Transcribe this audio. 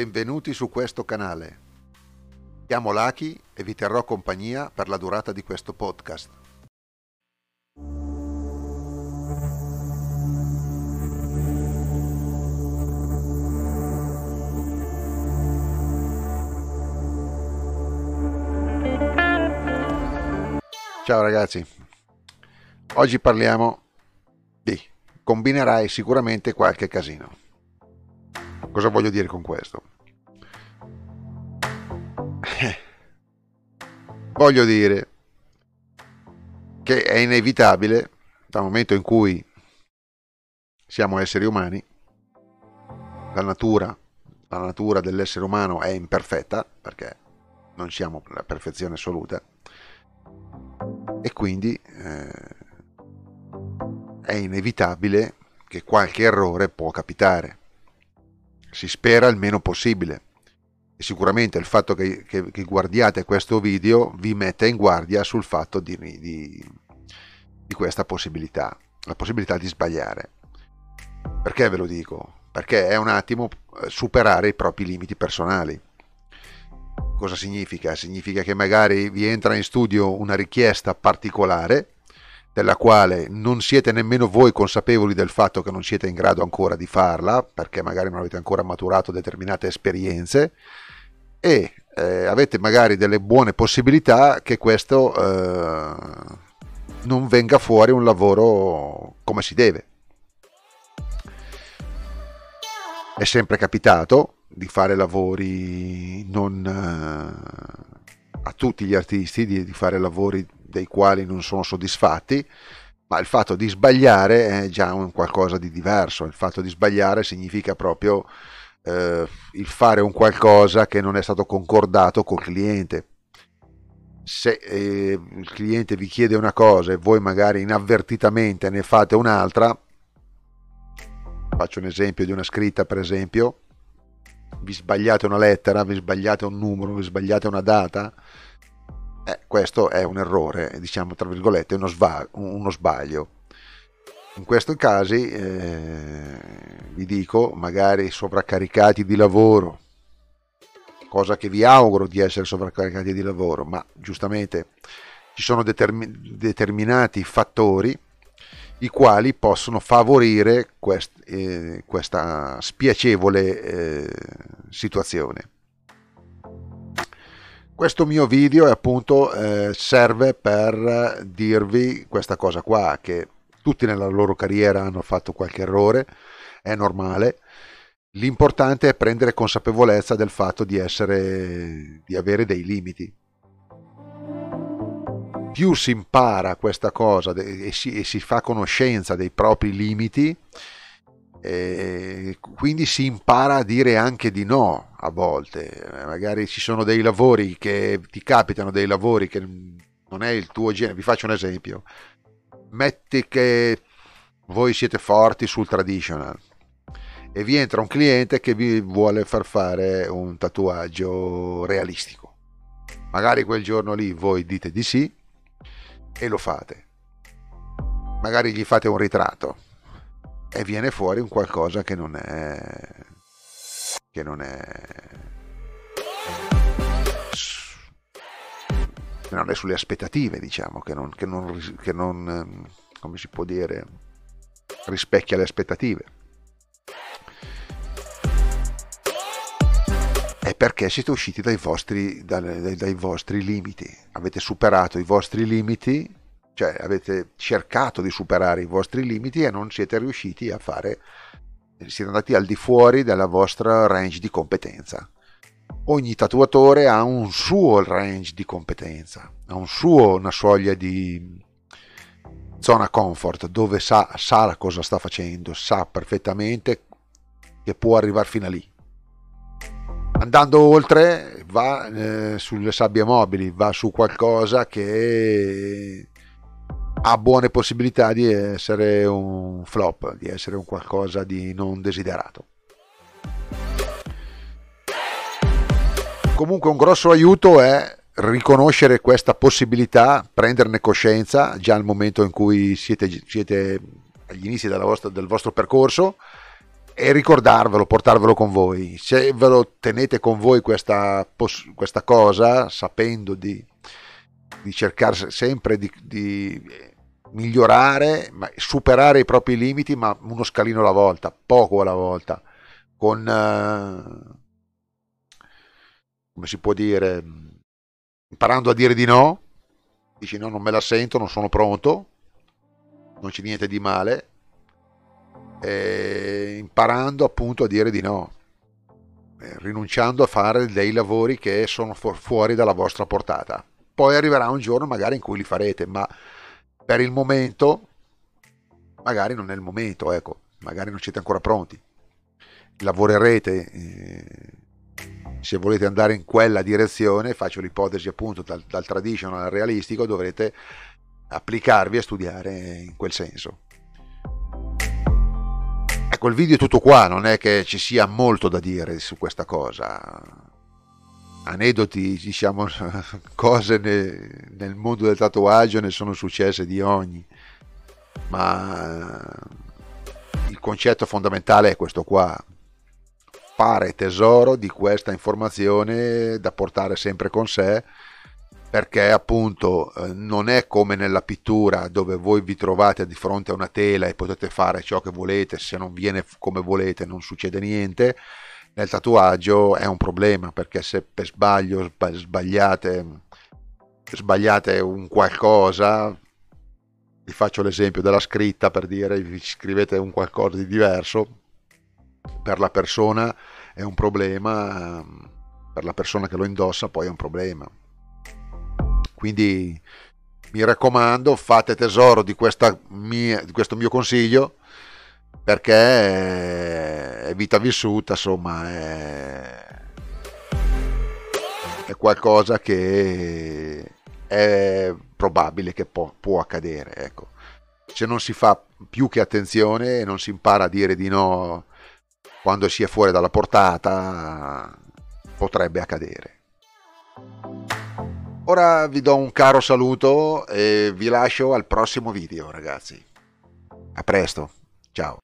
Benvenuti su questo canale. Chiamo Laki e vi terrò compagnia per la durata di questo podcast. Ciao ragazzi, oggi parliamo di combinerai sicuramente qualche casino. Cosa voglio dire con questo? Eh, voglio dire che è inevitabile dal momento in cui siamo esseri umani, la natura, la natura dell'essere umano è imperfetta perché non siamo la perfezione assoluta e quindi eh, è inevitabile che qualche errore può capitare si spera il meno possibile. E sicuramente il fatto che, che, che, guardiate questo video vi mette in guardia sul fatto di, di, di questa possibilità, la possibilità di sbagliare. Perché ve lo dico? Perché è un attimo eh, superare i propri limiti personali. Cosa significa? Significa che magari vi entra in studio una richiesta particolare della quale non siete nemmeno voi consapevoli del fatto che non siete in grado ancora di farla, perché magari non avete ancora maturato determinate esperienze e eh, avete magari delle buone possibilità che questo eh, non venga fuori un lavoro come si deve. È sempre capitato di fare lavori non eh, a tutti gli artisti, di, di fare lavori dei quali non sono soddisfatti, ma il fatto di sbagliare è già un qualcosa di diverso. Il fatto di sbagliare significa proprio eh, il fare un qualcosa che non è stato concordato col cliente. Se eh, il cliente vi chiede una cosa e voi magari inavvertitamente ne fate un'altra, faccio un esempio di una scritta per esempio, vi sbagliate una lettera, vi sbagliate un numero, vi sbagliate una data, eh, questo è un errore, diciamo tra virgolette, uno, sva- uno sbaglio. In questi casi eh, vi dico, magari sovraccaricati di lavoro, cosa che vi auguro di essere sovraccaricati di lavoro, ma giustamente ci sono determin- determinati fattori i quali possono favorire quest- eh, questa spiacevole eh, situazione. Questo mio video appunto eh, serve per dirvi questa cosa qua, che tutti nella loro carriera hanno fatto qualche errore, è normale. L'importante è prendere consapevolezza del fatto di essere, di avere dei limiti. Più si impara questa cosa e si, e si fa conoscenza dei propri limiti, e quindi si impara a dire anche di no a volte. Magari ci sono dei lavori che ti capitano, dei lavori che non è il tuo genere. Vi faccio un esempio. Metti che voi siete forti sul traditional e vi entra un cliente che vi vuole far fare un tatuaggio realistico. Magari quel giorno lì voi dite di sì e lo fate. Magari gli fate un ritratto e viene fuori un qualcosa che non è che non è che non è sulle aspettative diciamo che non, che non, che non come si può dire rispecchia le aspettative. È perché siete usciti dai vostri, dai, dai vostri limiti. Avete superato i vostri limiti cioè avete cercato di superare i vostri limiti e non siete riusciti a fare, siete andati al di fuori della vostra range di competenza. Ogni tatuatore ha un suo range di competenza, ha un suo, una soglia di zona comfort dove sa, sa cosa sta facendo, sa perfettamente che può arrivare fino a lì. Andando oltre va eh, sulle sabbie mobili, va su qualcosa che ha buone possibilità di essere un flop, di essere un qualcosa di non desiderato. Comunque un grosso aiuto è riconoscere questa possibilità, prenderne coscienza già al momento in cui siete, siete agli inizi vostra, del vostro percorso e ricordarvelo, portarvelo con voi. Se ve lo tenete con voi questa, questa cosa, sapendo di, di cercare sempre di, di migliorare, superare i propri limiti, ma uno scalino alla volta, poco alla volta, con, uh, come si può dire, imparando a dire di no, dici no, non me la sento, non sono pronto, non c'è niente di male, e imparando appunto a dire di no, rinunciando a fare dei lavori che sono fuori dalla vostra portata. Poi arriverà un giorno magari in cui li farete, ma per il momento magari non è il momento, ecco, magari non siete ancora pronti. Lavorerete, eh, se volete andare in quella direzione, faccio l'ipotesi appunto dal, dal traditional al realistico, dovrete applicarvi a studiare in quel senso. Ecco, il video è tutto qua, non è che ci sia molto da dire su questa cosa. Aneddoti, diciamo, cose nel, nel mondo del tatuaggio ne sono successe di ogni, ma il concetto fondamentale è questo qua, fare tesoro di questa informazione da portare sempre con sé perché appunto eh, non è come nella pittura dove voi vi trovate di fronte a una tela e potete fare ciò che volete, se non viene come volete non succede niente, nel tatuaggio è un problema perché se per sbaglio sbagliate, sbagliate un qualcosa, vi faccio l'esempio della scritta per dire vi scrivete un qualcosa di diverso, per la persona è un problema, per la persona che lo indossa poi è un problema. Quindi mi raccomando, fate tesoro di, mia, di questo mio consiglio perché è vita vissuta, insomma, è, è qualcosa che è probabile che può, può accadere. Ecco. Se non si fa più che attenzione e non si impara a dire di no quando si è fuori dalla portata, potrebbe accadere. Ora vi do un caro saluto e vi lascio al prossimo video ragazzi. A presto, ciao.